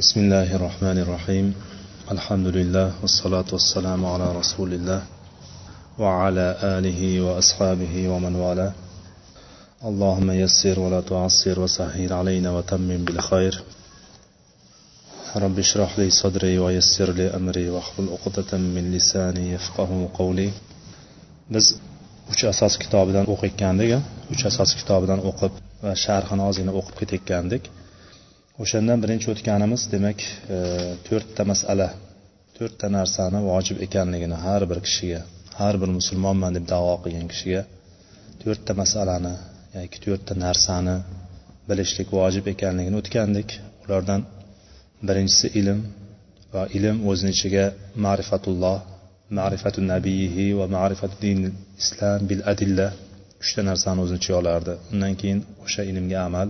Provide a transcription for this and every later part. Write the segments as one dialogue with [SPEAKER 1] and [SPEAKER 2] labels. [SPEAKER 1] بسم الله الرحمن الرحيم الحمد لله والصلاة والسلام على رسول الله وعلى آله وأصحابه ومن والاه اللهم يسر ولا تعسر وسهل علينا وتمم بالخير رب اشرح لي صدري ويسر لي أمري واحلل عقدة من لساني يفقه قولي biz uch asos kitobidan o'qiyotgandik uch asos kitobidan o'qib va sharhini ozgina o'qib ketayotgandik o'shandan birinchi o'tganimiz demak e, to'rtta masala to'rtta narsani vojib ekanligini har bir kishiga har bir musulmonman deb davo qilgan kishiga to'rtta masalani yoki to'rtta narsani bilishlik vojib ekanligini o'tgandik ulardan birinchisi ilm va ilm o'zini ichiga ma'rifatulloh ma'rifatu nabiyihi va ma'rifatu din islom bil adilla uchta narsani o'z ichiga olardi undan keyin o'sha ilmga amal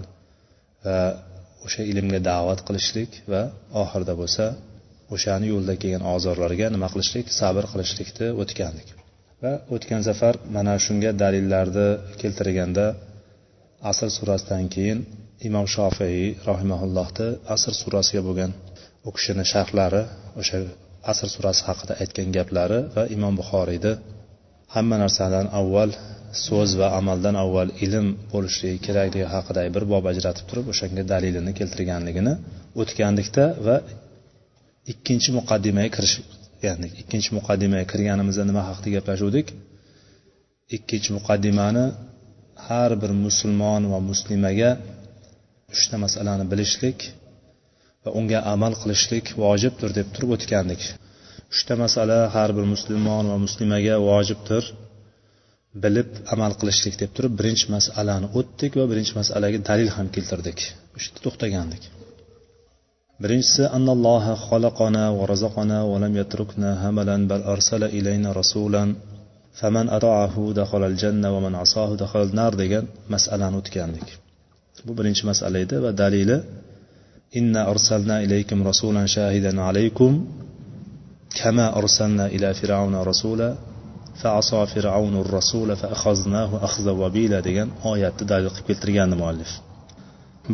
[SPEAKER 1] va o'sha ilmga da'vat qilishlik va oxirida bo'lsa o'shani yo'lda kelgan ozorlarga nima qilishlik sabr qilishlikni o'tgandik va o'tgan safar mana shunga dalillarni keltirganda asr surasidan keyin imom shofiiy rohimaullohni asr surasiga bo'lgan u kishini sharhlari o'sha asr surasi haqida aytgan gaplari va imom buxoriyni hamma narsadan avval so'z va amaldan avval ilm bo'lishligi kerakligi haqidagi bir bob ajratib turib o'shanga dalilini keltirganligini o'tgandikda va ikkinchi muqaddimaga kirish ya'ni ikkinchi muqaddimaga kirganimizda nima haqida gaplashuvdik ikkinchi muqaddimani har bir musulmon va muslimaga uchta masalani bilishlik va unga amal qilishlik vojibdir deb turib o'tgandik uchta masala har bir musulmon va muslimaga vojibdir bilib amal qilishlik deb turib birinchi masalani o'tdik va birinchi masalaga dalil ham keltirdik o'shda to'xtagandik birinchisi va hamalan arsala ilayna janna va man nar degan masalani o'tgandik bu birinchi masala edi va dalili inna arsalna ilaykum rasulan shahidan alaykum kama arsalna ila fir'auna rasula فعصى فرعون الرسول فأخذناه أخذ وبيلا degan oyatni dalil qilib keltirgan muallif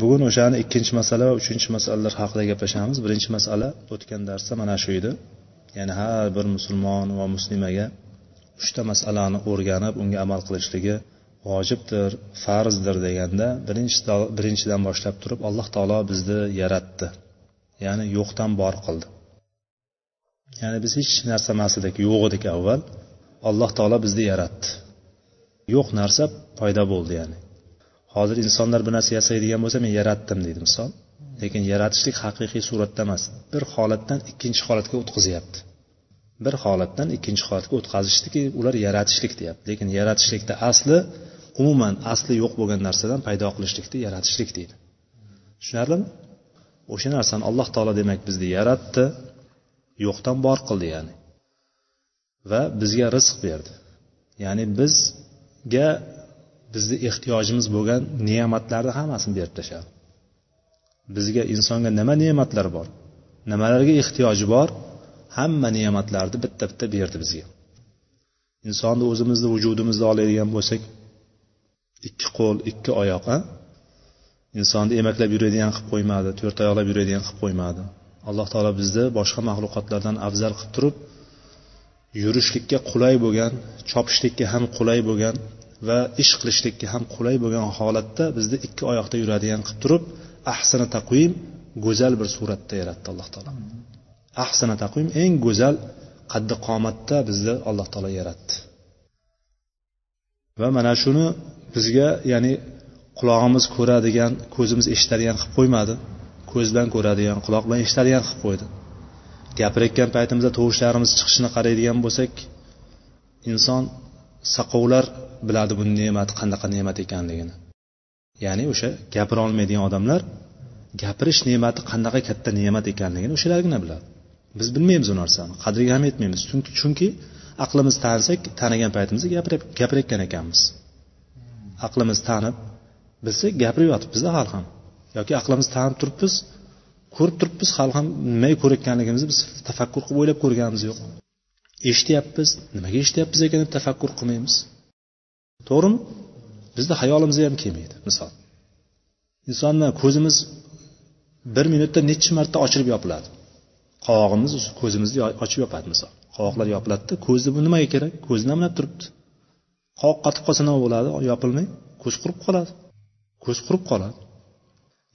[SPEAKER 1] bugun o'shani ikkinchi masala va uchinchi masalalar haqida gaplashamiz birinchi masala o'tgan darsda mana shu edi ya'ni har bir musulmon va muslimaga uchta masalani o'rganib unga amal qilishligi vojibdir farzdir deganda birinchidan boshlab turib alloh taolo bizni yaratdi ya'ni yo'qdan bor qildi ya'ni biz hech narsa emas edik yo'q edik avval alloh taolo bizni yaratdi yo'q narsa paydo bo'ldi ya'ni hozir insonlar bir narsa yasaydigan bo'lsa men yaratdim deydi misol lekin yaratishlik haqiqiy suratda emas bir holatdan ikkinchi holatga o'tkazyapti bir holatdan ikkinchi holatga o'tkazishdiki ular yaratishlik deyapti lekin yaratishlikda asli umuman asli yo'q bo'lgan narsadan paydo qilishlikni yaratishlik deydi tushunarlimi o'sha narsani alloh taolo demak bizni yaratdi yo'qdan bor qildi ya'ni va bizga rizq berdi ya'ni bizga bizni ehtiyojimiz bo'lgan ne'matlarni hammasini berib tashladi bizga insonga nima ne'matlar bor nimalarga ehtiyoji bor hamma ne'matlarni bitta bitta berdi bizga insonni o'zimizni vujudimizda oladigan bo'lsak ikki qo'l ikki oyoq a insonni emaklab yuradigan qilib qo'ymadi to'rt oyoqlab yuradigan qilib qo'ymadi alloh taolo bizni boshqa maxluqotlardan afzal qilib turib yurishlikka qulay bo'lgan chopishlikka ham qulay bo'lgan va ish qilishlikka ham qulay bo'lgan holatda bizni ikki oyoqda yuradigan qilib turib ahsana taqvim go'zal bir suratda yaratdi alloh taolo ahsana taqvim eng go'zal qaddi qomatda bizni alloh taolo yaratdi va mana shuni bizga ya'ni qulog'imiz ko'radigan ko'zimiz eshitadigan qilib qo'ymadi ko'z bilan ko'radigan quloq bilan eshitadigan qilib qo'ydi gapirayotgan paytimizda tovushlarimiz chiqishini qaraydigan bo'lsak inson saqovlar biladi bu ne'mat qanaqa ne'mat ekanligini ya'ni o'sha gapira olmaydigan odamlar gapirish ne'mati qanaqa katta ne'mat ekanligini o'shalargina biladi biz bilmaymiz u narsani qadriga ham yetmaymiz chunki chunki aqlimiz tanisak tanigan paytimizda gapirayotgan ekanmiz aqlimiz tanib bilsak gapirib yotibmiz hali ham yoki aqlimiz tanib turibmiz ko'rib turibmiz hali ham nimaga ko'rayotganligimizni biz tafakkur qilib o'ylab ko'rganimiz yo'q eshityapmiz nimaga eshityapmiz ekan deb tafakkur qilmaymiz to'g'rimi bizni hayolimizga ham kelmaydi misol insonni ko'zimiz bir minutda necha marta ochilib yopiladi qovog'imiz ko'zimizni ochib yopadi misol qovoqlar yopiladida ko'zni bu nimaga kerak ko'z namlab turibdi qovoq qotib qolsa nima bo'ladi yopilmay ko'z qurib qoladi ko'z qurib qoladi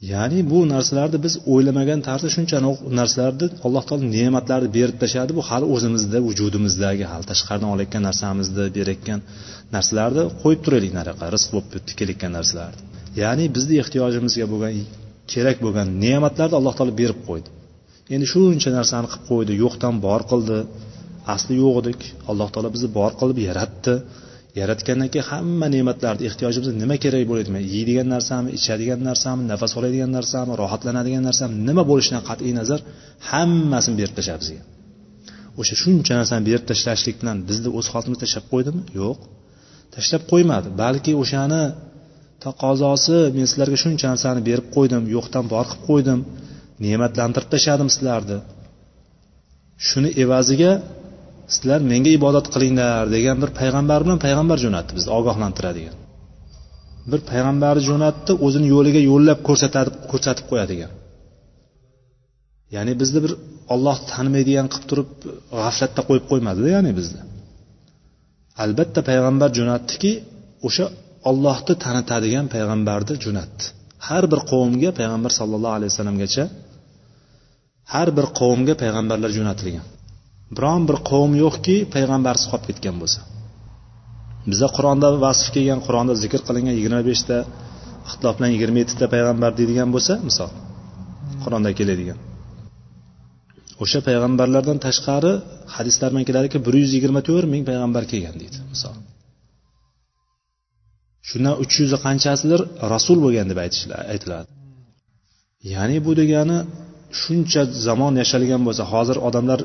[SPEAKER 1] ya'ni bu narsalarni biz o'ylamagan tarzda shuncha narsalarni alloh taolo ne'matlarni berib tashladi bu hali o'zimizda vujudimizdagi hali tashqaridan olayotgan narsamizda berayotgan narsalarni qo'yib turaylik naraqa rizq bo'lib kelayotgan narsalarni ya'ni bizni ehtiyojimizga bo'lgan kerak bo'lgan ne'matlarni alloh taolo berib qo'ydi endi shuncha narsani qilib qo'ydi yo'qdan bor qildi asli yo'q edik alloh taolo bizni bor qilib yaratdi yaratgan hamma ne'matlarni ehtiyojimiz nima kerak bo'ladi yeydigan narsami ichadigan narsami nafas oladigan narsami rohatlanadigan narsami nima bo'lishidan qat'iy nazar hammasini berib tashlab bizga o'sha shuncha narsani berib tashlashlik bilan bizni o'z holimiz tashlab qo'ydimi yo'q tashlab qo'ymadi balki o'shani taqozosi men sizlarga shuncha narsani berib qo'ydim yo'qdan bor qilib qo'ydim ne'matlantirib tashladim sizlarni shuni evaziga sizlar menga ibodat qilinglar degan bir payg'ambar bilan payg'ambar jo'natdi bizni ogohlantiradigan bir payg'ambarni jo'natdi o'zini yo'liga yo'llab ko'rsatadi ko'rsatib qo'yadigan ya'ni bizni bir olloh tanimaydigan qilib turib g'aflatda qo'yib qo'ymadida ya'ni bizni albatta payg'ambar jo'natdiki o'sha ollohni tanitadigan payg'ambarni jo'natdi har bir qavmga payg'ambar sallallohu alayhi vasallamgacha har bir qavmga payg'ambarlar jo'natilgan biron bir qavm yo'qki payg'ambarsiz qolib ketgan bo'lsa biza qur'onda vasf kelgan qur'onda zikr qilingan yigirma beshta ixtilof bilan yigirma yettita payg'ambar deydigan bo'lsa misol qur'onda keladigan o'sha payg'ambarlardan tashqari hadislar bilan keladiki bir yuz yigirma to'rt ming payg'ambar kelgan deydi misol shundan uch yuzi qanchasidir rasul bo'lgan deb aytiladi ya'ni bu degani shuncha zamon yashalgan bo'lsa hozir odamlar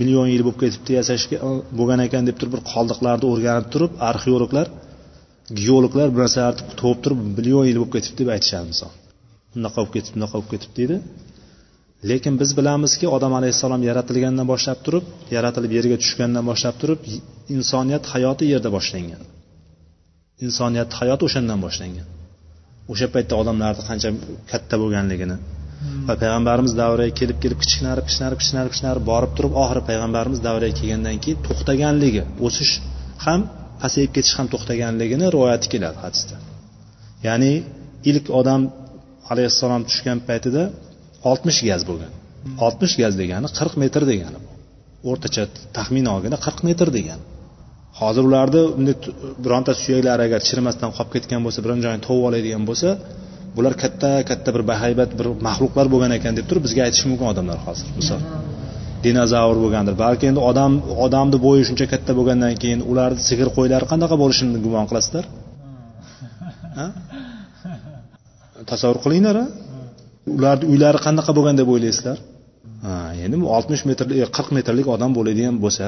[SPEAKER 1] million yil bo'lib ketibdi yashash bo'lgan ekan deb turib bir qoldiqlarni o'rganib turib arxeologlar geologlar bir narsalarni topib turib million yil bo'lib ketibdi deb aytishadi misol bunaqa bo'lib ketibdi bunaqa bo'lib ketibdi deydi lekin biz bilamizki odam alayhissalom yaratilgandan boshlab turib yaratilib yerga tushgandan boshlab turib insoniyat hayoti yerda boshlangan insoniyat hayoti o'shandan boshlangan o'sha paytda odamlarni qancha katta bo'lganligini va payg'ambarimiz davriga kelib kelib kichkinari kishnarib kishnarib kishnarib borib turib oxiri payg'ambarimiz davriga kelgandan keyin to'xtaganligi o'sish ham pasayib ketish ham to'xtaganligini rivoyati keladi hadisda ya'ni ilk odam alayhissalom tushgan paytida oltmish gaz bo'lgan oltmish gaz degani qirq metr degani o'rtacha taxminan olganda qirq metr degani hozir ularni bunday bironta suyaklari agar chirimasdan qolib ketgan bo'lsa biron joyini tovib oladigan bo'lsa bular katta katta bir bahaybat bir maxluqlar bo'lgan ekan deb turib bizga aytishi mumkin odamlar hozir misol dinozavr bo'lgandir balki endi odam odamni bo'yi shuncha katta bo'lgandan keyin ularni sigir qo'ylar qanaqa bo'lishini gumon qilasizlar tasavvur qilinglar ularni uylari qanaqa bo'lgan deb o'ylaysizlar endi oltmish metrlik e, qirq metrlik odam bo'ladigan bo'lsa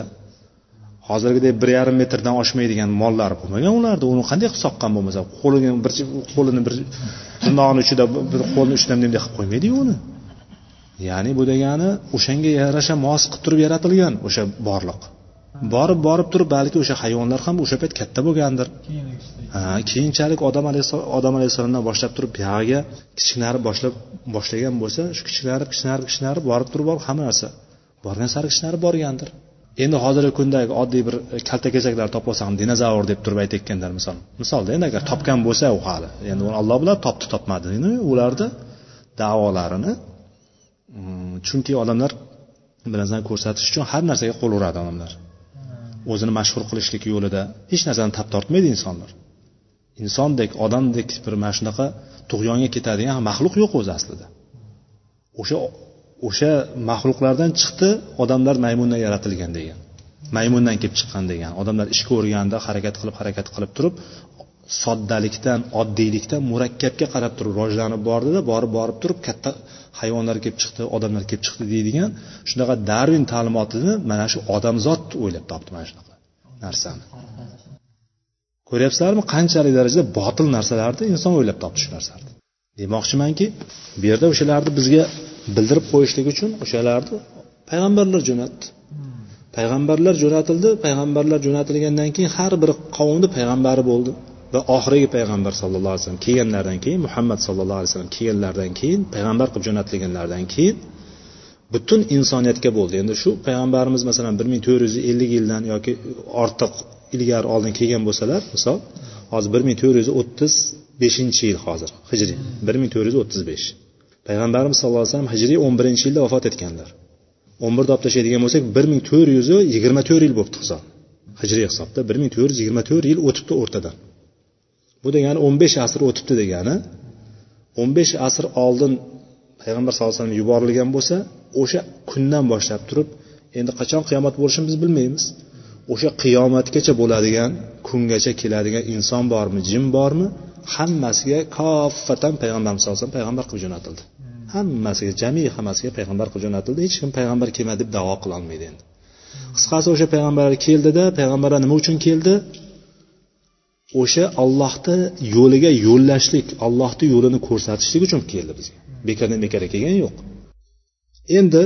[SPEAKER 1] hozirgidek bir yarim metrdan oshmaydigan mollar bo'lmagan ularda uni qanday qilib soqqan bo'lmasa qo'lini bir qo'lini bir tirnog'ini ichida bir qo'lini uchida bunday qilib qo'ymaydiku uni ya'ni bu degani o'shanga yarasha mos qilib turib yaratilgan o'sha borliq borib borib turib balki o'sha hayvonlar ham o'sha payt katta bo'lgandir ha keyinchalik odam odam alayhissalomdan boshlab turib buyog'iga kichkinarib boshlab boshlagan bo'lsa shu kichkinarib kichkinarib kichkinarib borib turib borib hamma narsa borgan sari kishinarib borgandir endi hozirgi kundagi oddiy bir kaltakesaklarni topib olsam dinozavr deb turib aytayotganlar misol misolda endi agar topgan bo'lsa u hali endi uni olloh biladi topdi topmadini ularni davolarini mm, chunki odamlar narsani ko'rsatish uchun har narsaga qo'l uradi odamlar o'zini mashhur qilishlik yo'lida hech narsani tap tortmaydi insonlar insondek odamdek bir mana shunaqa tug'yonga ketadigan maxluq yo'q o'zi aslida o'sha o'sha maxluqlardan chiqdi odamlar maymundan yaratilgan degan maymundan kelib chiqqan degan odamlar ish ko'rganda harakat qilib harakat qilib turib soddalikdan oddiylikdan murakkabga qarab turib rivojlanib bordida borib borib turib katta hayvonlar kelib chiqdi odamlar kelib chiqdi deydigan shunaqa darvin ta'limotini mana shu odamzod o'ylab topdi mana shunaqa narsani ko'ryapsizlarmi qanchalik darajada botil narsalarni inson o'ylab topdi shu narsani demoqchimanki bu yerda o'shalarni bizga bildirib qo'yishlik uchun o'shalarni payg'ambarlar jo'natdi payg'ambarlar jo'natildi payg'ambarlar jo'natilgandan keyin har bir qavmni payg'ambari bo'ldi va oxirgi payg'ambar sallallohu alayhi vasallam kelganlaridan keyin muhammad sallallohu alayhi vasallam kelganlaridan keyin payg'ambar qilib jo'natilganlaridan keyin butun insoniyatga bo'ldi endi shu payg'ambarimiz masalan bir ming to'rt yuz ellik yildan yoki ortiq ilgari oldin kelgan bo'lsalar misol hozir bir ming to'rt yuz o'ttiz beshinchi yil hozir hijriy bir ming to'rt yuz o'ttiz besh payg'ambarimiz sallallohu alayhi vasallam hijriy o'n birinchi yilda vafot etganlar o'n birda olib tashlaydigan bo'lsak bir ming to'rt yuz yigirma to'rt yil bo'libdi hisob hijriy hisobda bir ming to'rt yuz yigirma to'rt yil o'tibdi o'rtadan bu degani o'n besh asr o'tibdi degani o'n besh asr oldin payg'ambar sallallohu alayhi vasallam yuborilgan bo'lsa o'sha kundan boshlab turib endi qachon qiyomat bo'lishini biz bilmaymiz o'sha qiyomatgacha bo'ladigan kungacha keladigan inson bormi jin bormi hammasiga koffatan payg'ambarimiz sallallohu alayhi vasallam payg'ambar qilib jo'natildi hammasiga jami hammasiga payg'ambar qilib jo'natildi hech kim payg'ambar kelmadi deb davo qilolmaydi endi qisqasi o'sha payg'ambarlar keldida payg'ambarlar nima uchun keldi o'sha ollohni yo'liga yo'llashlik ollohni yo'lini ko'rsatishlik uchun keldi bizga bekordan bekorga kelgan yo'q endi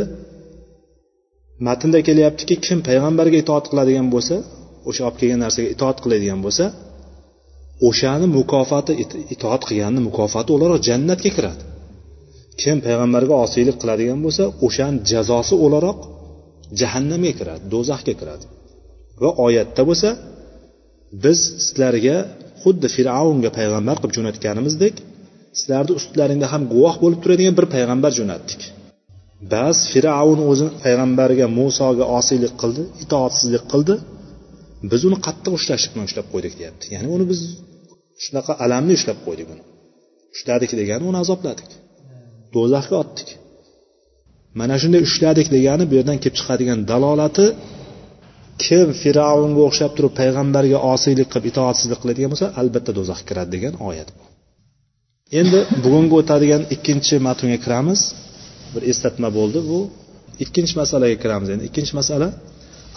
[SPEAKER 1] matnda kelyaptiki kim payg'ambarga itoat qiladigan bo'lsa o'sha olib kelgan narsaga itoat qiladigan bo'lsa o'shani mukofoti itoat qilganni mukofoti o'laroq jannatga kiradi kim payg'ambarga osiylik qiladigan bo'lsa o'shani jazosi o'laroq jahannamga kiradi do'zaxga kiradi va oyatda bo'lsa biz sizlarga xuddi fir'avnga payg'ambar qilib jo'natganimizdek sizlarni ustlaringda ham guvoh bo'lib turadigan bir payg'ambar jo'natdik ba'z fir'avn o'zini payg'ambarga musoga osiylik qildi itoatsizlik qildi biz uni qattiq ushlashlik bilan ushlab qo'ydik deyapti ya'ni uni biz shunaqa alamli ushlab qo'ydik uni ushladik degani uni azobladik do'zaxga otdik mana shunday ushladik degani bu yerdan kelib chiqadigan dalolati kim fir'avnga o'xshab turib payg'ambarga osiylik qilib itoatsizlik qiladigan bo'lsa albatta do'zaxga kiradi degan oyat bu endi bugungi o'tadigan ikkinchi matnga kiramiz bir eslatma bo'ldi bu ikkinchi masalaga kiramiz endi ikkinchi masala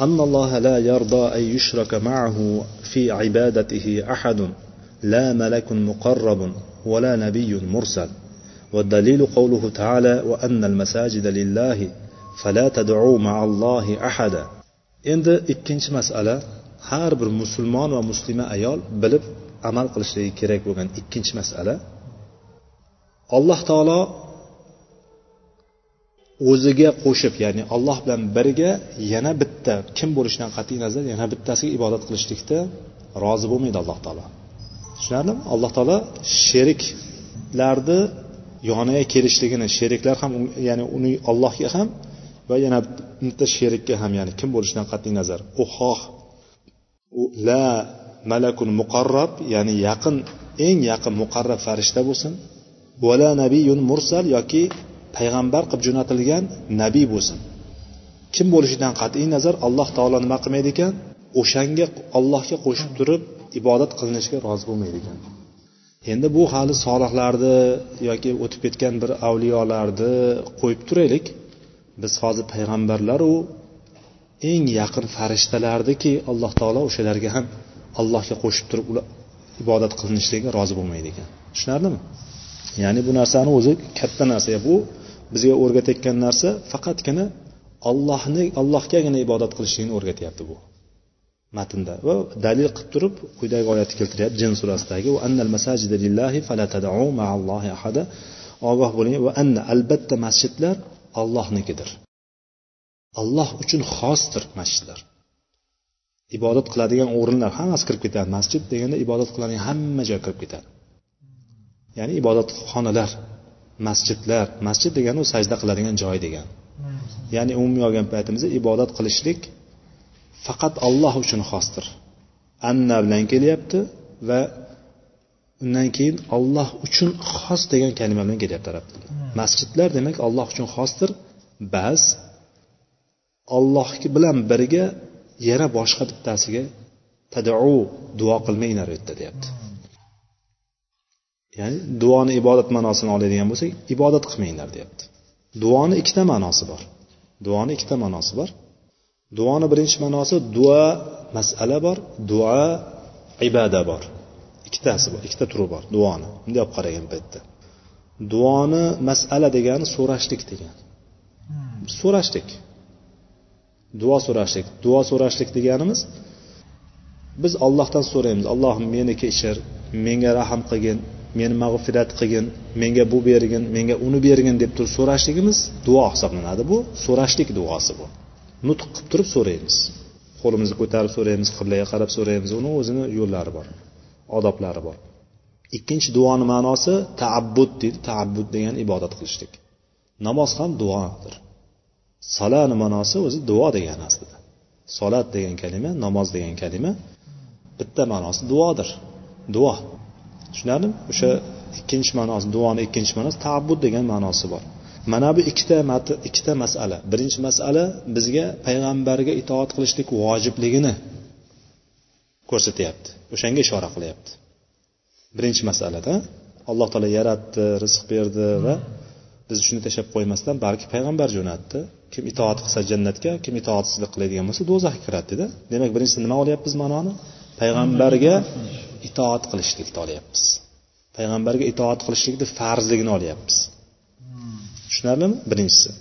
[SPEAKER 1] أن الله لا يرضى أن يشرك معه في عبادته أحد لا ملك مقرب ولا نبي مرسل والدليل قوله تعالى وأن المساجد لله فلا تدعوا مع الله أحدا endi ikkinchi masala har bir musulmon va muslima ayol bilib amal qilishligi kerak bo'lgan ikkinchi masala alloh taolo o'ziga qo'shib ya'ni alloh bilan birga yana bitta kim bo'lishidan qat'iy nazar yana bittasiga ibodat qilishlikda rozi bo'lmaydi alloh taolo tushunarlimi alloh taolo sheriklarni yoniga kelishligini sheriklar ham ya'ni uni allohga ham va yana bitta sherikka ham ya'ni kim bo'lishidan qat'iy nazar u xoh la malakun muqarrab ya'ni yaqin eng yaqin muqarrab farishta bo'lsin vala nabiyun mursal yoki payg'ambar qilib jo'natilgan nabiy bo'lsin kim bo'lishidan qat'iy nazar alloh taolo nima qilmaydi ekan o'shanga allohga qo'shib turib ibodat qilinishga rozi bo'lmaydi ekan endi bu hali solihlarni yoki o'tib ketgan bir avliyolarni qo'yib turaylik biz hozir payg'ambarlaru eng yaqin farishtalardiki alloh taolo o'shalarga ham allohga qo'shib turib ular ibodat qilinishligiga rozi bo'lmaydi ekan tushunarlimi ya'ni bu narsani o'zi katta narsa bu bizga o'rgatayotgan narsa faqatgina ollohni allohgagina ibodat qilishlikni o'rgatyapti bu matnda va dalil qilib turib quyidagi oyatni keltiryapti jin surasidagi annal ma'allohi ogoh bo'ling va anna albatta masjidlar ollohnikidir alloh uchun xosdir masjidlar ibodat qiladigan o'rinlar hammasi kirib ketadi masjid deganda ibodat qiladigan hamma joy kirib ketadi ya'ni ibodatxonalar masjidlar masjid degani u sajda qiladigan joy degani ya'ni umumiy olgan paytimizda ibodat qilishlik faqat alloh uchun xosdir anna bilan kelyapti va undan keyin olloh uchun xos degan kalima bilan kelyapti arab tilida hmm. masjidlar demak olloh uchun xosdir ba'z olloh bilan birga yana boshqa bittasiga tadau duo qilmanglar u yerda deyapti hmm. ya'ni duoni ibodat ma'nosini oladigan bo'lsak ibodat qilmanglar deyapti duoni ikkita ma'nosi bor duoni ikkita ma'nosi bor duoni birinchi ma'nosi duo masala bor duo ibada bor ikkitasi bor ikkita turi bor duoni bunday olib qaragan paytda duoni masala degani so'rashlik degani so'rashlik duo so'rashlik duo so'rashlik deganimiz biz ollohdan so'raymiz allohim meni kechir menga rahm qilgin meni mag'firat qilgin menga bu bergin menga uni bergin deb turib so'rashligimiz duo hisoblanadi bu so'rashlik duosi bu nutq qilib turib so'raymiz qo'limizni ko'tarib so'raymiz qiblaga qarab so'raymiz uni o'zini yo'llari bor odoblari bor ikkinchi duoni ma'nosi taabbud deydi taabbud degani ibodat qilishlik namoz ham duodir salani ma'nosi o'zi duo degani aslida solat degan kalima namoz degan kalima bitta ma'nosi duodir duo tushunarlimi o'sha ikkinchi ma'nosi duoni ikkinchi ma'nosi taabbud degan ma'nosi bor mana bu ikkita ikkita masala birinchi masala bizga payg'ambarga itoat qilishlik vojibligini ko'rsatyapti o'shanga ishora qilyapti birinchi masalada alloh taolo yaratdi rizq berdi va biz shuni tashlab qo'ymasdan balki payg'ambar jo'natdi kim itoat qilsa jannatga kim itoatsizlik qiladigan bo'lsa do'zaxga kiradi dedi demak birinchisi nima olyapmiz ma'noni payg'ambarga itoat qilishlikni olyapmiz payg'ambarga itoat qilishlikni farzligini olyapmiz tushunarlimi birinchisi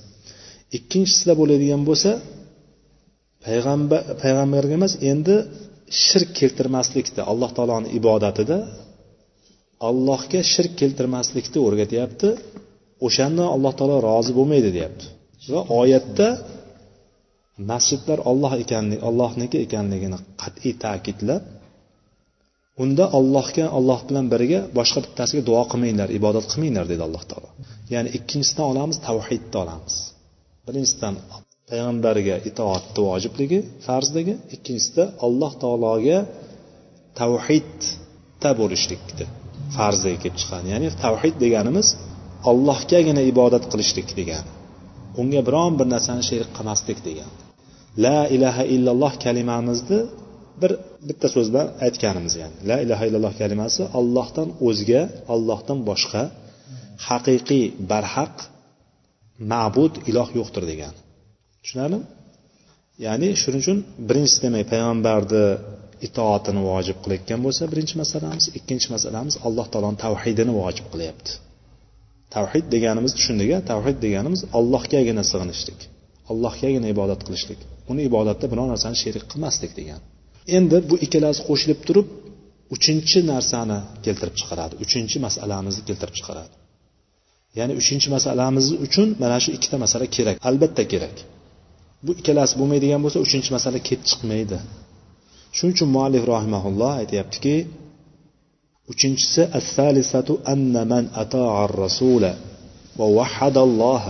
[SPEAKER 1] ikkinchisida bo'ladigan bo'lsa payg'ambar payg'ambarga emas endi shirk keltirmaslikda alloh taoloni ibodatida allohga shirk keltirmaslikni o'rgatyapti o'shandan alloh taolo rozi bo'lmaydi deyapti va oyatda masjidlar olloh ekanligi ollohniki ekanligini qat'iy ta'kidlab unda ollohga olloh bilan birga boshqa bittasiga duo qilmanglar ibodat qilmanglar dedi alloh taolo ya'ni ikkinchisidan olamiz tavhidni olamiz birinchisidan payg'ambarga itoatni vojibligi farzligi ikkinchisida alloh taologa tavhidda bo'lishlikni farziga kelib chiqadi ya'ni tavhid deganimiz ollohgagina ibodat qilishlik degani unga biron bir narsani sherik qilmaslik degani la ilaha illalloh kalimamizni bir bitta so'z bilan aytganimiz ya'ni la ilaha illalloh kalimasi ollohdan o'zga ollohdan boshqa haqiqiy barhaq ma'bud iloh yo'qdir degan tushunarlimi ya'ni shuning uchun birinchisi demak payg'ambarni itoatini vojib qilayotgan bo'lsa birinchi masalamiz ikkinchi masalamiz alloh taoloni tavhidini vojib qilyapti tavhid deganimiz a tavhid deganimiz allohgagina sig'inishlik allohgagina ibodat qilishlik uni ibodatda biror narsani sherik qilmaslik degan endi bu ikkalasi qo'shilib turib uchinchi narsani keltirib chiqaradi uchinchi masalamizni keltirib chiqaradi ya'ni uchinchi masalamiz uchun mana shu ikkita masala kerak albatta kerak bu ikkalasi bo'lmaydigan bo'lsa uchinchi masala kelib chiqmaydi shuning uchun muallif rahimaulloh aytyaptiki uchinchisi assalisatu anna man ataa rasula va vahadalloh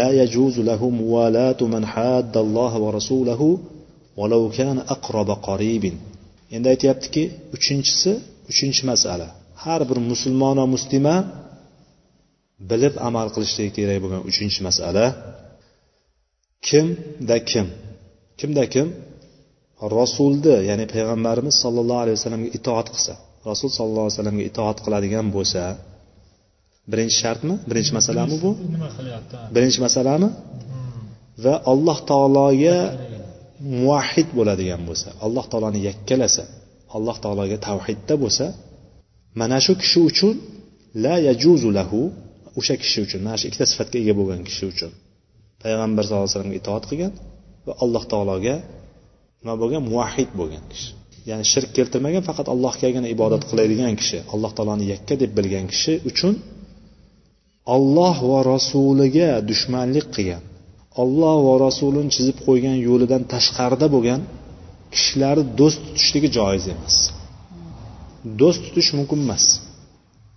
[SPEAKER 1] لا يجوز له موالاة من حاد الله ورسوله ولو كان أقرب قريب endi aytyaptiki uchinchisi uchinchi masala har bir musulmon va muslima bilib amal qilishligi kerak bo'lgan uchinchi masala kimda kim kimda kim rasulni ya'ni payg'ambarimiz sollallohu alayhi vasallamga itoat qilsa rasul sollallohu alayhi vasallamga itoat qiladigan bo'lsa birinchi shartmi birinchi masalami bu birinchi masalami va alloh taologa muvahid bo'ladigan bo'lsa alloh taoloni yakkalasa alloh taologa tavhidda bo'lsa mana shu kishi uchun la yajuzu lahu o'sha kishi uchun mana shu ikkita sifatga ega bo'lgan kishi uchun payg'ambar sallallohu alayhi vasallamga itoat qilgan va alloh taologa nima bo'lgan muvahid bo'lgan kishi ya'ni shirk keltirmagan faqat allohgagina ibodat qiladigan kishi alloh taoloni yakka deb bilgan kishi uchun olloh va rasuliga dushmanlik qilgan olloh va rasulini chizib qo'ygan yo'lidan tashqarida bo'lgan kishilarni do'st tutishligi joiz emas do'st tutish mumkin emas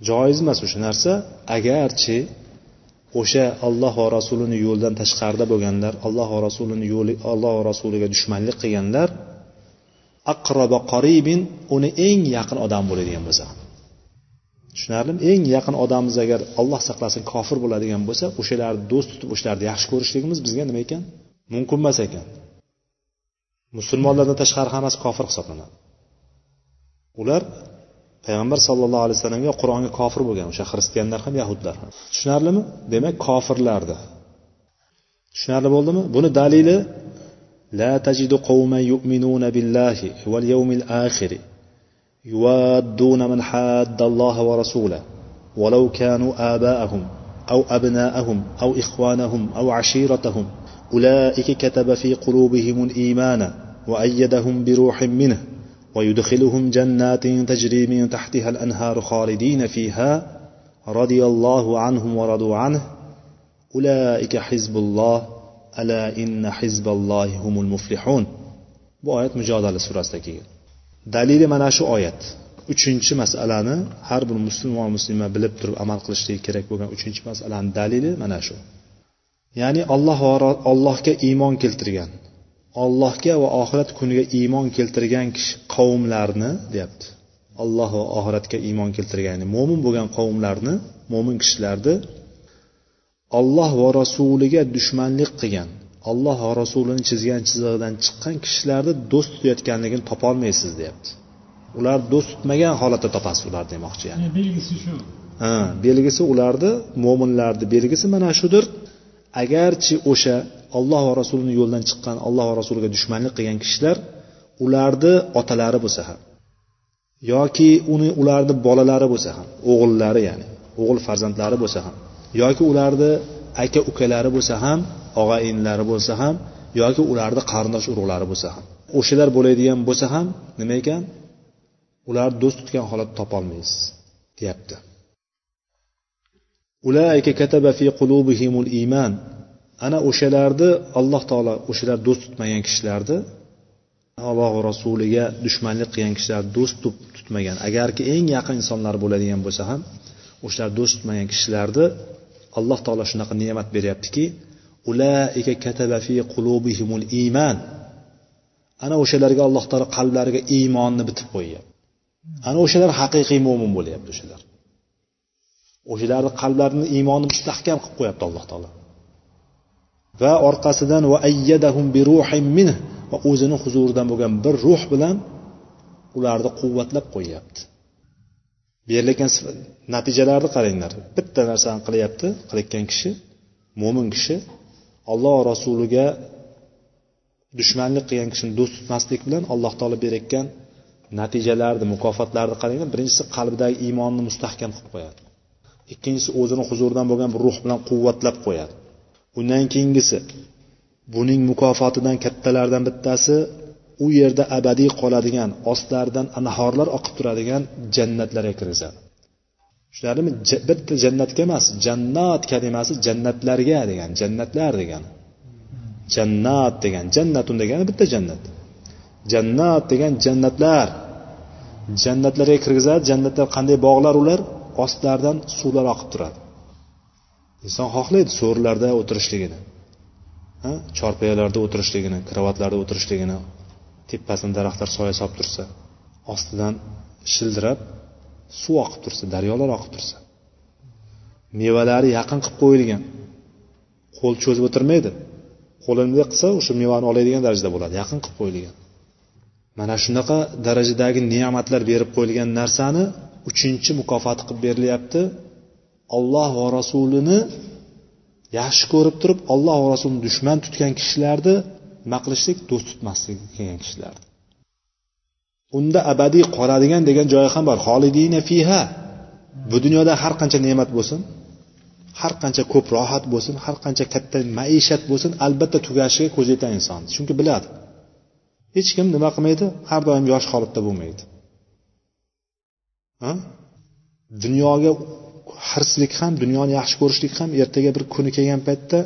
[SPEAKER 1] joiz emas o'sha narsa agarchi o'sha olloh va rasulini yo'lidan tashqarida bo'lganlar alloh va rasulini yo'li alloh va rasuliga dushmanlik qilganlar aqroba qoribin uni eng yaqin odam bo'ladigan bo'lsa tushunarlimi eng yaqin odamimiz agar alloh saqlasin kofir bo'ladigan bo'lsa o'shalarni do'st tutib o'shalarni yaxshi ko'rishligimiz bizga nima ekan mumkin emas ekan musulmonlardan tashqari hammasi kofir hisoblanadi ular payg'ambar sallallohu alayhi vasallamga qur'onga kofir bo'lgan o'sha xristianlar ham yahudlar ham tushunarlimi demak kofirlardi tushunarli bo'ldimi buni dalili la لا تجد قوما يؤمنون بالله واليوم الآخر يوادون من حاد الله ورسوله ولو كانوا آباءهم أو أبناءهم أو إخوانهم أو عشيرتهم أولئك كتب في قلوبهم الإيمان وأيدهم بروح منه ويدخلهم جنات تجري من تحتها الأنهار خالدين فيها رضي الله عنهم ورضوا عنه أولئك حزب الله ألا إن حزب الله هم المفلحون bu oyat mujodala surasida kelgan dalili mana shu oyat uchinchi masalani har bir musulmon muslima bilib turib amal qilishligi kerak bo'lgan uchinchi masalani dalili mana shu ya'ni alloh va allohga iymon keltirgan ollohga va oxirat kuniga iymon keltirgan kishi qavmlarni deyapti olloh va oxiratga iymon keltirgan ya'ni mo'min bo'lgan qavmlarni mo'min kishilarni olloh va rasuliga dushmanlik qilgan olloh va rasulini chizgan chizig'idan chiqqan kishilarni do'st tutayotganligini topolmaysiz deyapti ular do'st tutmagan holatda topasiz ularni demoqchi ya'ni belgisi shu ha belgisi ularni mo'minlarni belgisi mana shudir agarchi o'sha olloh va rasulini yo'ldan chiqqan olloh va rasuliga dushmanlik qilgan kishilar ularni otalari bo'lsa ham yoki uni ularni bolalari bo'lsa ham o'g'illari ya'ni o'g'il farzandlari bo'lsa ham yoki ularni aka ukalari bo'lsa ham og'a inilari bo'lsa ham yoki ularni qarindosh urug'lari bo'lsa ham o'shalar bo'ladigan bo'lsa ham nima ekan ularni do'st tutgan holatda topolmaysiz deyapti ana o'shalarni alloh taolo o'shalar do'st tutmagan kishilarni alloh rasuliga dushmanlik qilgan kishilar do'st tutmagan agarki eng yaqin insonlar bo'ladigan bo'lsa ham o'shalar do'st tutmagan kishilarni alloh taolo shunaqa ne'mat beryaptiki ulaika kataba fi qulubihimul iymon ana o'shalarga alloh taolo qalblariga iymonni bitib qo'yyapti ana o'shalar haqiqiy mo'min bo'lyapti o'shalar o'shalarni qalblarini iymonni mustahkam qilib qo'yapti alloh taolo va orqasidan va ayyadahum bi min va o'zini huzuridan bo'lgan bir ruh bilan ularni quvvatlab qo'yyapti berilgan natijalarni qaranglar bitta narsani qilyapti qilayotgan kishi mo'min kishi olloh rasuliga dushmanlik qilgan kishini do'st tutmaslik bilan alloh taolo berayotgan natijalarni mukofotlarni qaranglar birinchisi qalbidagi iymonni mustahkam qilib qo'yadi ikkinchisi o'zini huzuridan bo'lgan bir ruh bilan quvvatlab qo'yadi undan keyingisi buning mukofotidan kattalardan bittasi u yerda abadiy qoladigan ostlaridan anhorlar oqib turadigan jannatlarga kirgizadi tushunarlimi bitta jannatga emas jannat kalimasi jannatlarga degan jannatlar degan jannat degan jannatun degani bitta jannat jannat degan jannatlar jannatlarga kirgizadi jannatlar qanday bog'lar ular ostlaridan suvlar oqib turadi inson xohlaydi so'rlarda o'tirishligini chorpayalarda o'tirishligini kravatlarda o'tirishligini tepasini daraxtlar soya solib tursa ostidan shildirab suv oqib tursa daryolar oqib tursa mevalari yaqin qilib qo'yilgan qo'l cho'zib o'tirmaydi bunday qilsa o'sha mevani oladigan darajada bo'ladi yaqin qilib qo'yilgan mana shunaqa darajadagi ne'matlar berib qo'yilgan narsani uchinchi mukofoti qilib berilyapti olloh va rasulini yaxshi ko'rib turib olloh va rasulini dushman tutgan kishilarni nima qilishlik do'st tutmaslik kelgan kishilarni unda abadiy qoladigan degan joyi ham bor xolidina fiha bu dunyoda har qancha ne'mat bo'lsin har qancha ko'p rohat bo'lsin har qancha katta maishat bo'lsin albatta tugashiga ko'z yetadi inson chunki biladi hech kim nima qilmaydi har doim yosh holatda bo'lmaydi dunyoga hirslik ham dunyoni yaxshi ko'rishlik ham ertaga bir kuni kelgan paytda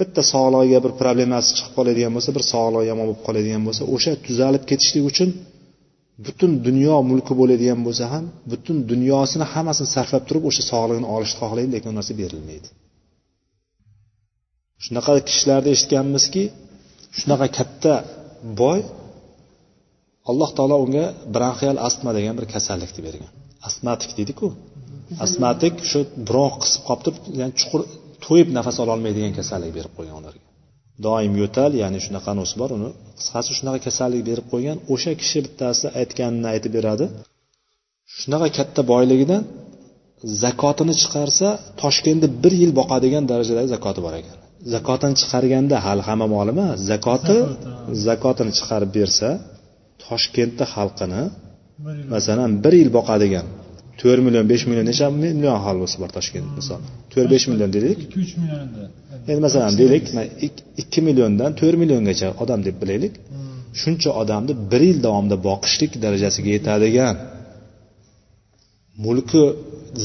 [SPEAKER 1] bitta sog'lig'iga bir problemasi chiqib qoladigan bo'lsa bir sog'lig'i yomon bo'lib qoladigan bo'lsa o'sha tuzalib ketishlik uchun butun dunyo mulki bo'ladigan bo'lsa ham butun dunyosini hammasini sarflab turib o'sha sog'lig'ini olishni xohlaydi lekin u narsa berilmaydi shunaqa kishilarni eshitganmizki shunaqa katta boy alloh taolo unga bronxial astma degan bir kasallikni bergan astmatik deydiku astmatik shu bron qisib qolib turib yani chuqur to'yib nafas ololmaydigan kasallik berib qo'ygan ularga doim yo'tal ya'ni shunaqa nosi bor uni qisqasi shunaqa kasallik berib qo'ygan o'sha kishi bittasi aytganini aytib beradi shunaqa katta boyligidan zakotini chiqarsa toshkentda bir yil boqadigan darajadagi zakoti bor ekan zakotini chiqarganda hali hamma mol emas zakoti zakotini chiqarib bersa toshkentda xalqini masalan bir yil boqadigan to'rt million besh million necha million aholi bo'lsa bor toshkent misol to'rt besh million
[SPEAKER 2] deylik ikki uch millionda endi
[SPEAKER 1] masalan deylik ikki milliondan to'rt milliongacha odam deb bilaylik hmm. shuncha odamni bir yil davomida boqishlik darajasiga yetadigan mulki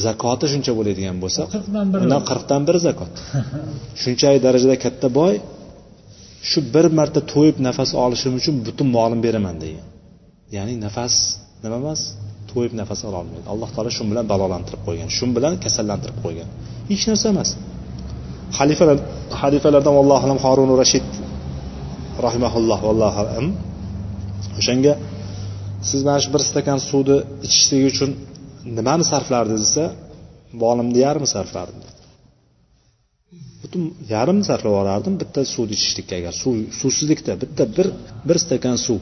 [SPEAKER 1] zakoti shuncha bo'ladigan bo'lsa
[SPEAKER 2] undan qirqdan biri zakot shunchalik
[SPEAKER 1] darajada katta boy shu bir marta to'yib nafas olishim uchun butun molimni beraman degan ya'ni nafas nima emas to'yib nafas ola olmaydi alloh taolo shu bilan balolantirib qo'ygan shu bilan kasallantirib qo'ygan hech narsa emas xalifalar xalifalardan allohu alam horun rashid rahimaulloh vallohu alam o'shanga siz mana shu bir stakan suvni ichishlik uchun nimani sarflardingiz desa bolimni yarmi sarflardim butun yarim sarflab yuborardim bitta suvni ichishlikka agar suv suvsizlikda bitta bir bir stakan suv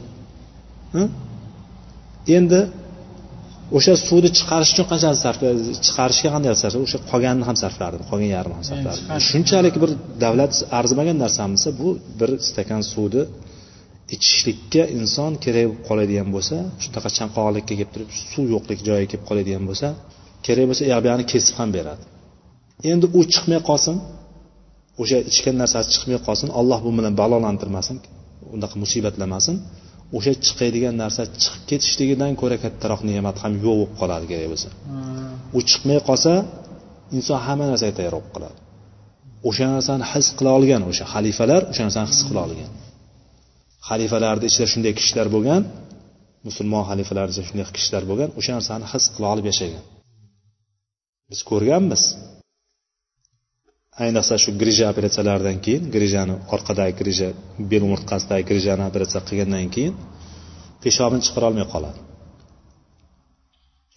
[SPEAKER 1] endi o'sha suvni chiqarish uchun qanchani sarfla chiqarishga qanday sarfla o'sha qolganini ham sarflardim qolgan yarmini ham sarflardim shunchalik bir davlat arzimagan narsami desa bu bir stakan suvni ichishlikka inson kerak bo'lib qoladigan bo'lsa shunaqa chanqoqlikka kelib turib suv yo'qlik joyiga kelib qoladigan bo'lsa kerak bo'lsa u buyog'ini kesib ham beradi endi u chiqmay qolsin o'sha ichgan narsasi chiqmay qolsin alloh bu bilan balolantirmasin unaqa musibatlamasin o'sha chiqadigan narsa chiqib ketishligidan ko'ra kattaroq ne'mat ham yo'q bo'lib qoladi kerak bo'lsa hmm. u chiqmay qolsa inson hamma narsaga tayyor bo'lib qoladi o'sha narsani his qila olgan o'sha xalifalar o'sha narsani his qila olgan xalifalarni ichida shunday kishilar bo'lgan musulmon xalifalarni ichida shunday kishilar bo'lgan o'sha narsani his qila olib yashagan biz ko'rganmiz ayniqsa shu grija operatsiyalaridan keyin grijani orqadagi grija bel umurtqasidagi grijani operatsiya qilgandan keyin peshobini chiqarolmay qoladi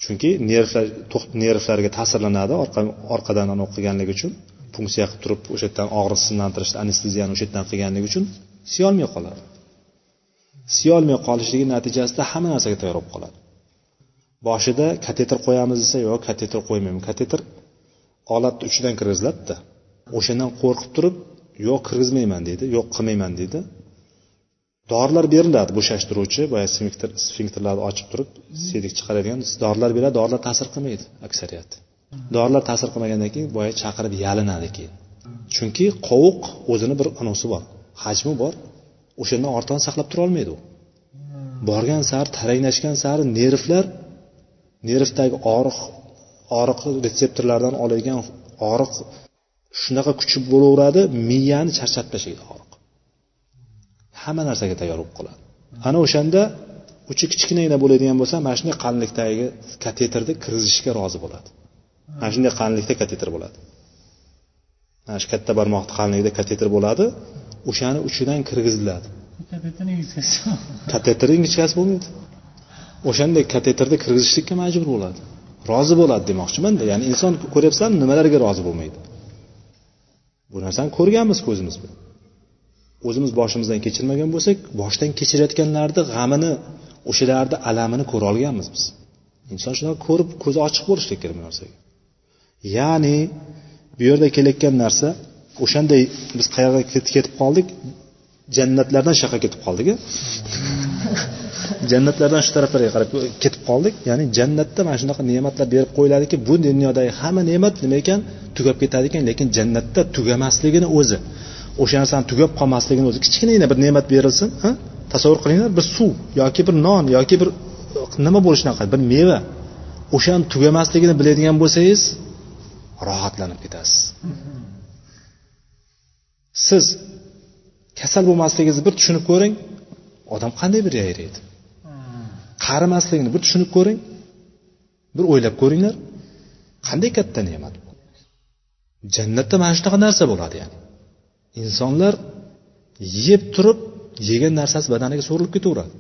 [SPEAKER 1] chunki nervlar nervlarga ta'sirlanadi orqadan anavi qilganligi uchun funksiya qilib turib o'sha yerdan og'riq sinlantirishni anesteziyani o'sha yerdan qilganligi uchun siyolmay qoladi siyolmay qolishligi natijasida hamma narsaga tayyor bo'lib qoladi boshida kateter qo'yamiz desa yo'q kateter qo'ymayman kateter olatni uchidan kirgiziladida o'shandan qo'rqib turib yo'q kirgizmayman deydi yo'q qilmayman deydi dorilar beriladi bo'shashtiruvchi boya sfinktr sfinkterlarni ochib turib sedik chiqaradigan dorilar beriladi dorilar ta'sir qilmaydi aksariyat dorilar ta'sir qilmagandan keyin boya chaqirib yalinadi keyin chunki qovuq o'zini bir anavisi bor hajmi bor o'shandan ortig'ini saqlab tura olmaydi u borgan sari taranglashgan sari nervlar nervdagi og'riq og'riq retseptorlardan oladigan og'riq shunaqa kuchi bo'laveradi miyani charchatib tashlaydi og'riq hamma narsaga tayyor bo'lib qoladi ana o'shanda uchi kichkinagina bo'ladigan bo'lsa mana shunday qalinlikdagi kateterni kirgizishga rozi bo'ladi mana shunday qalinlikda kateter bo'ladi mana shu katta barmoqni qalinligida kateter bo'ladi o'shani uchidan kirgiziladi kateterni ingichkasi bo'lmaydi o'shanday kateterni kirgizishlikka majbur bo'ladi rozi bo'ladi demoqchimanda ya'ni inson ko'ryapsanmi nimalarga rozi bo'lmaydi bu narsani ko'rganmiz ko'zimiz bilan o'zimiz boshimizdan kechirmagan bo'lsak boshdan kechirayotganlarni g'amini o'shalarni alamini ko'ra olganmiz biz inson shunaqa ko'rib ko'zi ochiq bo'lishi kerak bu narsaga ya'ni bu yerda kelayotgan narsa o'shanday biz qayerga ketib qoldik jannatlardan shu yoqqa ketib qoldik jannatlardan shu taraflarga qarab ketib qoldik ya'ni jannatda mana shunaqa ne'matlar berib qo'yiladiki bu dunyodagi hamma ne'mat nima ekan tugab ketadi ekan lekin jannatda tugamasligini o'zi o'sha narsani tugab qolmasligini o'zi kichkinagina bir ne'mat berilsin tasavvur qilinglar bir suv yoki bir non yoki bir nima bo'lishi qarab bir meva o'shani tugamasligini biladigan bo'lsangiz rohatlanib ketasiz siz kasal bo'lmasligingizni bir tushunib ko'ring odam qanday bir yayraydi qarimasligini bir tushunib ko'ring bir o'ylab ko'ringlar qanday katta ne'mat bu jannatda mana shunaqa narsa bo'ladi ya'ni insonlar yeb turib yegan narsasi badaniga so'rilib ketaveradi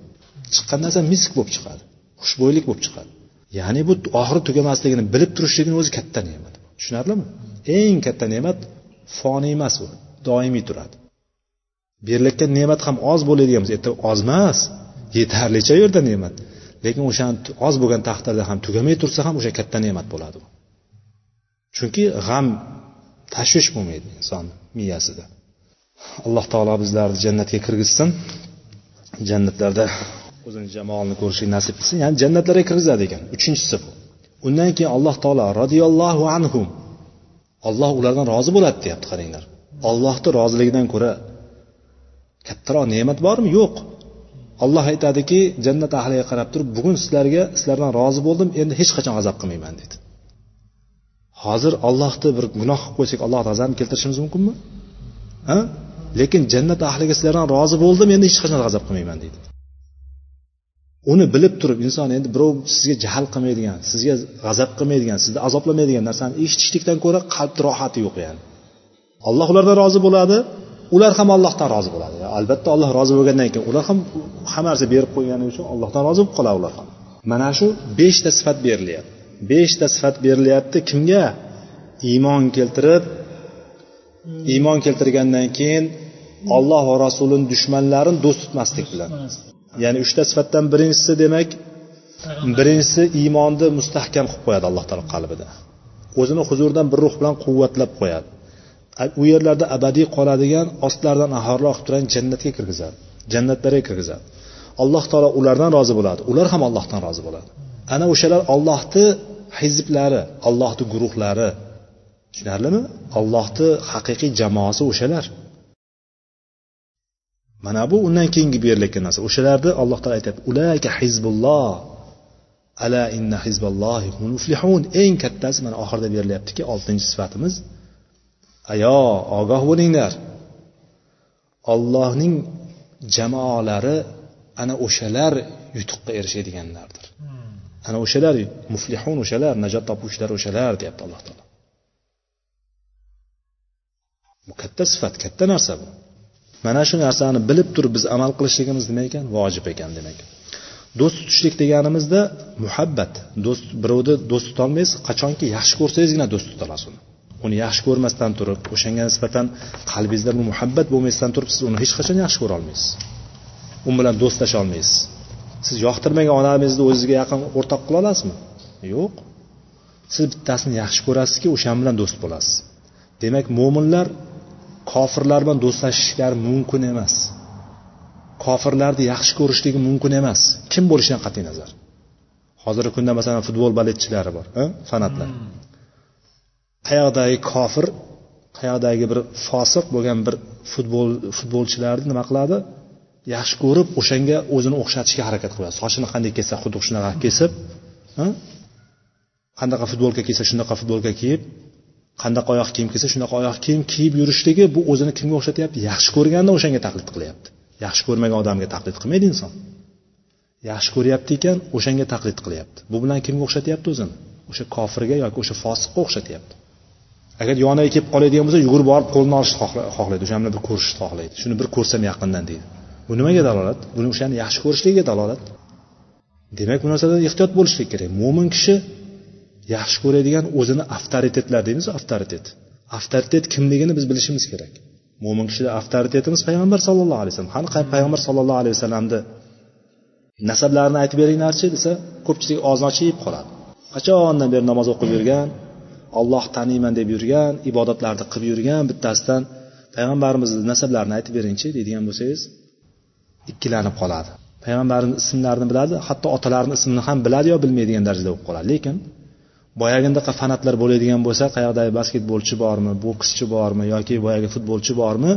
[SPEAKER 1] chiqqan narsa misk bo'lib chiqadi xushbo'ylik bo'lib chiqadi ya'ni bu oxiri tugamasligini bilib turishligini o'zi katta ne'mat tushunarlimi eng katta ne'mat foniy emas u doimiy turadi berilayotgan ne'mat ham oz bo'ladigan bo'lsa ertaga oz emas yetarlicha yerda ne'mat lekin o'shani oz bo'lgan taqdirda ham tugamay tursa ham o'sha katta ne'mat bo'ladi u chunki g'am tashvish bo'lmaydi inson miyasida alloh taolo bizlarni jannatga kirgizsin jannatlarda o'zini jamoalini ko'rishlik nasib qilsin ya'ni jannatlarga kirgizadi ekan uchinchisi bu undan keyin alloh taolo roziyallohu anhu olloh ulardan rozi bo'ladi deyapti qaranglar ollohni roziligidan ko'ra kattaroq ne'mat bormi yo'q alloh aytadiki jannat ahliga qarab turib bugun sizlarga sizlardan rozi bo'ldim endi hech qachon azob qilmayman dedi hozir ollohni bir gunoh qilib qo'ysak alloh g'azab keltirishimiz mumkinmi ha lekin jannat ahliga sizlardan rozi bo'ldim endi hech qachon g'azab qilmayman deydi uni bilib turib inson endi birov sizga jahl qilmaydigan sizga g'azab qilmaydigan sizni azoblamaydigan narsani eshitishlikdan ko'ra qalbni rohati yo'q ya'ni alloh ulardan rozi bo'ladi ular ham allohdan rozi bo'ladi albatta alloh rozi bo'lgandan keyin ular ham hamma narsa berib qo'ygani uchun allohdan rozi bo'lib qoladi ular ham mana shu beshta sifat berilyapti beshta sifat berilyapti kimga iymon keltirib iymon keltirgandan keyin olloh va rasulini dushmanlarini do'st tutmaslik bilan ya'ni uchta sifatdan birinchisi demak birinchisi iymonni mustahkam qilib qo'yadi alloh taolo qalbida o'zini huzuridan bir ruh bilan quvvatlab qo'yadi u yerlarda abadiy qoladigan ostlardan ahorlar oqib turgan jannatga kirgizadi jannatlarga kirgizadi alloh taolo ulardan rozi bo'ladi ular ham allohdan rozi bo'ladi ana o'shalar ollohni hizblari ollohni guruhlari tushunarlimi ollohni haqiqiy jamoasi o'shalar mana bu undan keyingi berilayotgan narsa o'shalarni alloh taolo aytyapti ulayka hizbulloh ala inna hizballohi muflihun eng kattasi mana oxirida berilyaptiki oltinchi sifatimiz ayo ogoh bo'linglar ollohning jamoalari ana o'shalar yutuqqa erishadiganlardir hmm. ana o'shalar muflihun o'shalar najot topuvchilar o'shalar deyapti alloh taolo bu katta sifat katta narsa bu mana shu narsani bilib turib biz amal qilishligimiz nima ekan vojib ekan demak do'st tutishlik deganimizda muhabbat do'st birovni do'st tutolmaysiz qachonki yaxshi ko'rsangizgina do'st tutolasiz uni uni yaxshi ko'rmasdan turib o'shanga nisbatan qalbingizda bu muhabbat bo'lmasdan turib siz uni hech qachon yaxshi ko'ra olmaysiz u bilan do'stlasha olmaysiz siz yoqtirmagan onangizni o'zizga yaqin o'rtoq qila olasizmi yo'q siz bittasini yaxshi ko'rasizki o'sha bilan do'st bo'lasiz demak mo'minlar kofirlar bilan do'stlashishlari mumkin emas kofirlarni yaxshi ko'rishligi mumkin emas kim bo'lishidan qat'iy nazar hozirgi kunda masalan futbol baletchilari bor fanatlar hmm. qayoqdagi kofir qayoqdagi bir fosiq bo'lgan bir futbol futbolchilarni nima qiladi yaxshi ko'rib o'shanga o'zini o'xshatishga harakat qiladi sochini qanday kessa xuddi shunaqa kesib qanaqa futbolka kiysa shunaqa futbolka kiyib qandaqa oyoq kiyim kiysa shunaqa oyoq kiyim kiyib yurishligi bu o'zini kimga o'xshatyapti yaxshi ko'rganda o'shanga taqlid qilyapti yaxshi ko'rmagan odamga taqlid qilmaydi inson yaxshi ko'ryapti ekan o'shanga taqlid qilyapti bu bilan kimga o'xshatyapti o'zini o'sha kofirga yoki o'sha fosiqqa o'xshatyapti agar yoniga kelib qoladigan bo'lsa yugurib borib qo'lini olishni xohlaydi o'sha bilan bir ko'rishishni xohlaydi shuni bir ko'rsam yaqindan deydi bu nimaga dalolat buni o'shani yaxshi ko'rishligiga dalolat demak bu narsada ehtiyot bo'lishlik kerak mo'min kishi yaxshi ko'radigan o'zini avtoritetlar deymiz avtoritet avtoritet kimligini biz bilishimiz kerak mo'min kishida avtoritetimiz payg'ambar sallallohu alayhi vasallam qani payg'ambar sallallohu alayhi vasallamni nasablarini aytib beringlarchi desa ko'pchilik og'zini ochib qoladi qachondan beri namoz o'qib yurgan olloh taniyman deb yurgan ibodatlarni qilib yurgan bittasidan payg'ambarimizni nasablarini aytib beringchi deydigan bo'lsangiz ikkilanib qoladi payg'ambarimiz ismlarini biladi hatto otalarini ismini ham biladi yo bilmaydigan darajada bo'lib qoladi lekin unaqa fanatlar bo'ladigan bo'lsa qayerdagi basketbolchi bormi bokschi bormi yoki boyagi futbolchi bormi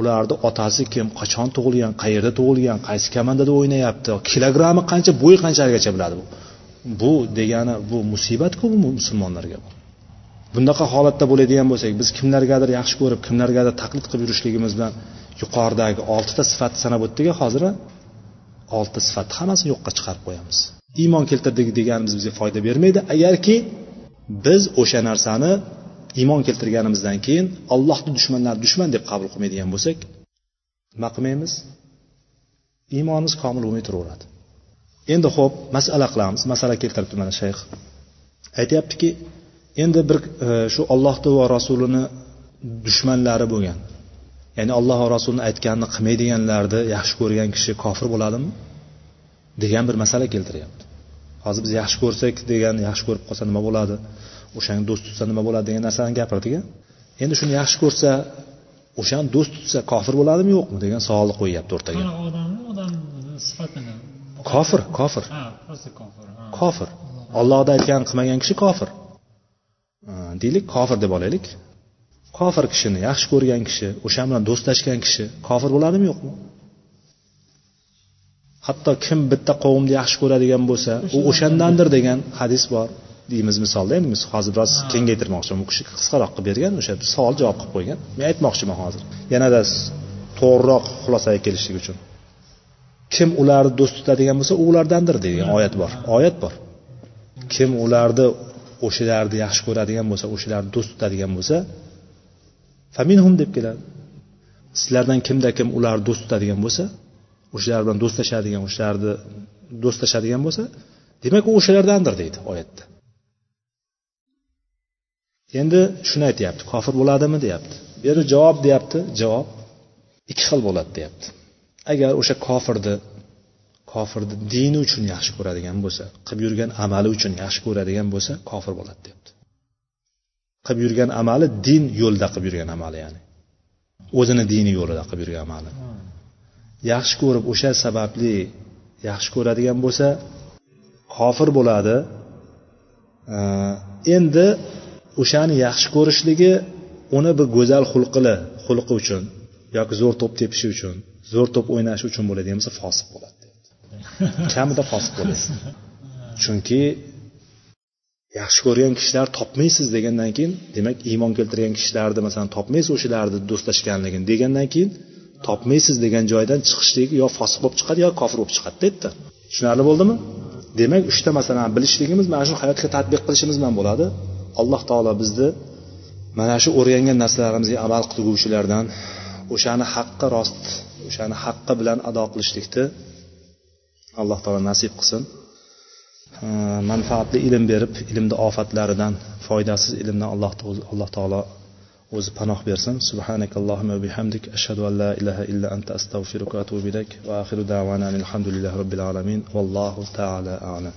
[SPEAKER 1] ularni otasi kim qachon tug'ilgan qayerda tug'ilgan qaysi komandada o'ynayapti kilogrammi qancha bo'yi qanchaligacha biladi bu bu degani bu musibatku bu musulmonlarga bu bunaqa holatda bo'ladigan bo'lsak biz kimlargadir yaxshi ko'rib kimlargadir taqlid qilib yurishligimiz bilan yuqoridagi oltita sifat sanab o'tdik hozir oltita sifatni hammasini yo'qqa chiqarib qo'yamiz iymon keltirdik deganimiz bizga foyda bermaydi agarki biz o'sha narsani iymon keltirganimizdan keyin allohni dushmanlari dushman deb qabul qilmaydigan bo'lsak nima qilmaymiz iymonimiz komil bo'lmay turaveradi endi ho'p masala qilamiz masala keltiribdi mana shayx aytyaptiki endi bir e, shu e, ollohni va rasulini dushmanlari bo'lgan ya'ni alloh va rasulni aytganini qilmaydiganlarni yaxshi ko'rgan kishi kofir bo'ladimi degan bir masala keltiryapti hozir biz yaxshi ko'rsak degan yaxshi ko'rib qolsa nima bo'ladi o'shani do'st tutsa nima bo'ladi degan narsani gapirdik endi shuni yaxshi ko'rsa o'shani do'st tutsa kofir bo'ladimi yo'qmi degan savolni qo'yyapti o'rtaga
[SPEAKER 2] kofir kofir
[SPEAKER 1] kofir ollohni aytganini qilmagan kishi kofir deylik kofir deb olaylik kofir kishini yaxshi ko'rgan kishi o'sha bilan do'stlashgan kishi kofir bo'ladimi yo'qmi hatto kim bitta qavmni yaxshi ko'radigan bo'lsa u o'shandandir degan hadis bor deymiz misolda endi biz hozir biroz kengaytirmoqchiman bu kishi qisqaroq qilib bergan o'sha savol javob qilib qo'ygan men aytmoqchiman hozir yanada to'g'riroq xulosaga kelishlik uchun kim ularni do'st tutadigan bo'lsa u ulardandir degan oyat bor oyat bor kim ularni o'shalarni yaxshi ko'radigan bo'lsa o'shalarni do'st tutadigan bo'lsa faminhum deb keladi sizlardan kimda kim ular do'st tutadigan bo'lsa o'shalar bilan do'stlashadigan o'shalarni do'stlashadigan bo'lsa demak u o'shalardandir deydi oyatda endi shuni aytyapti kofir bo'ladimi deyapti bu yerda javob deyapti javob ikki xil bo'ladi deyapti agar o'sha kofirni kofirni dini uchun yaxshi ko'radigan bo'lsa qilib yurgan amali uchun yaxshi ko'radigan bo'lsa kofir bo'ladi deyapti qilib yurgan amali din yo'lida qilib yurgan amali ya'ni o'zini dini yo'lida qilib yurgan amali yaxshi ko'rib o'sha sababli yaxshi ko'radigan bo'lsa kofir bo'ladi endi o'shani yaxshi ko'rishligi uni bir go'zal xulqili xulqi uchun yoki zo'r to'p tepishi uchun zo'r to'p o'ynashi uchun bo'ladigan bo'lsa fosiq bo'ladi kamida fosiq bo'lasiz chunki yaxshi ko'rgan kishilar topmaysiz degandan keyin demak iymon keltirgan kishilarni masalan topmaysiz o'shalarni do'stlashganligini degandan keyin topmaysiz degan joydan chiqishlik yo fosiq bo'lib chiqadi yo kofir bo'lib chiqadida yerda tushunarli bo'ldimi demak uchta masalan bilishligimiz mana shu hayotga tadbiq qilishimiz bilan bo'ladi alloh taolo bizni mana shu o'rgangan narsalarimizga amal qilguvchilardan o'shani haqqi rost o'shani haqqi bilan ado qilishlikni alloh taolo nasib qilsin manfaatli ilm berib ilmni ofatlaridan foydasiz ilmdan alloh alloh taolo o'zi panoh bersin subhanakallohumma bihamdik ashhadu an la ilaha illa anta astag'firuka atubu ilayk va axiru davana alhamdulillahi robbil alamin vallohu taala alam